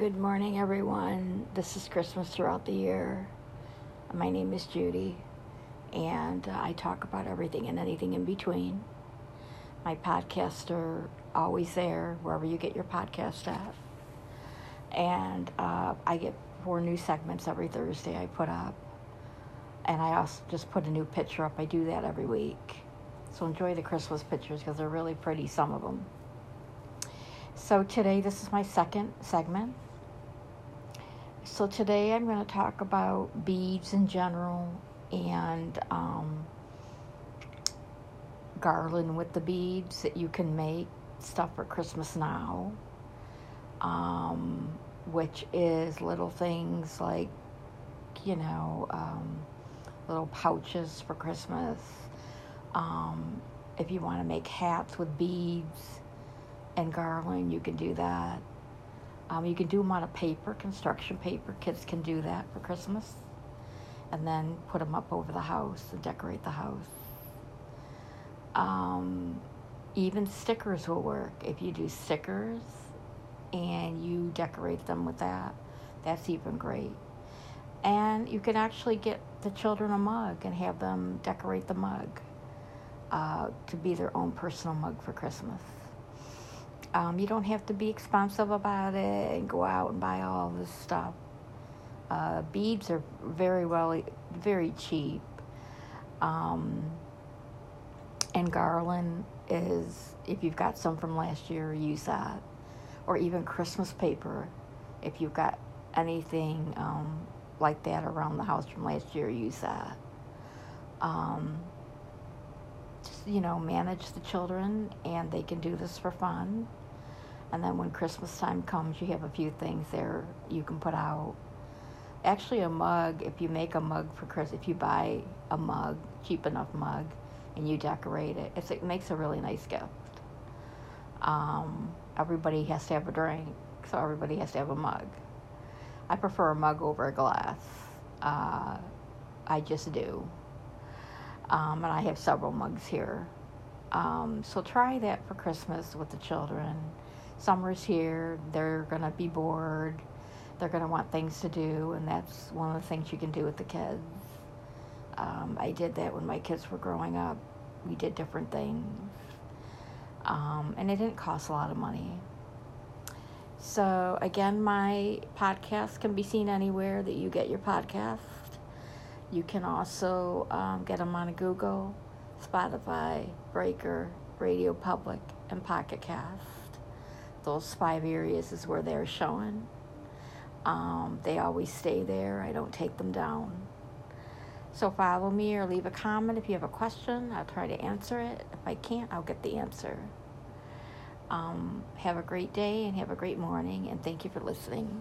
Good morning, everyone. This is Christmas throughout the year. My name is Judy, and uh, I talk about everything and anything in between. My podcasts are always there, wherever you get your podcast at. And uh, I get four new segments every Thursday I put up. And I also just put a new picture up. I do that every week. So enjoy the Christmas pictures because they're really pretty, some of them. So today, this is my second segment. So today, I'm going to talk about beads in general and um, garland with the beads that you can make stuff for Christmas now, um, which is little things like, you know, um, little pouches for Christmas. Um, if you want to make hats with beads and garland, you can do that. Um, you can do them on a paper, construction paper. Kids can do that for Christmas. And then put them up over the house and decorate the house. Um, even stickers will work. If you do stickers and you decorate them with that, that's even great. And you can actually get the children a mug and have them decorate the mug uh, to be their own personal mug for Christmas. Um, you don't have to be expensive about it and go out and buy all this stuff. Uh, beads are very well, very cheap. Um, and garland is, if you've got some from last year, use that. Or even Christmas paper, if you've got anything um, like that around the house from last year, use that. Um, you know, manage the children, and they can do this for fun. And then when Christmas time comes, you have a few things there you can put out. Actually, a mug, if you make a mug for Christmas, if you buy a mug, cheap enough mug, and you decorate it, it makes a really nice gift. Um, everybody has to have a drink, so everybody has to have a mug. I prefer a mug over a glass. Uh, I just do. Um, and I have several mugs here. Um, so try that for Christmas with the children summer's here, they're going to be bored, they're going to want things to do, and that's one of the things you can do with the kids. Um, I did that when my kids were growing up. We did different things, um, and it didn't cost a lot of money. So, again, my podcast can be seen anywhere that you get your podcast. You can also um, get them on Google, Spotify, Breaker, Radio Public, and Pocket Cast those five areas is where they're showing. Um, they always stay there. I don't take them down. So follow me or leave a comment if you have a question. I'll try to answer it. If I can't, I'll get the answer. Um, have a great day and have a great morning, and thank you for listening.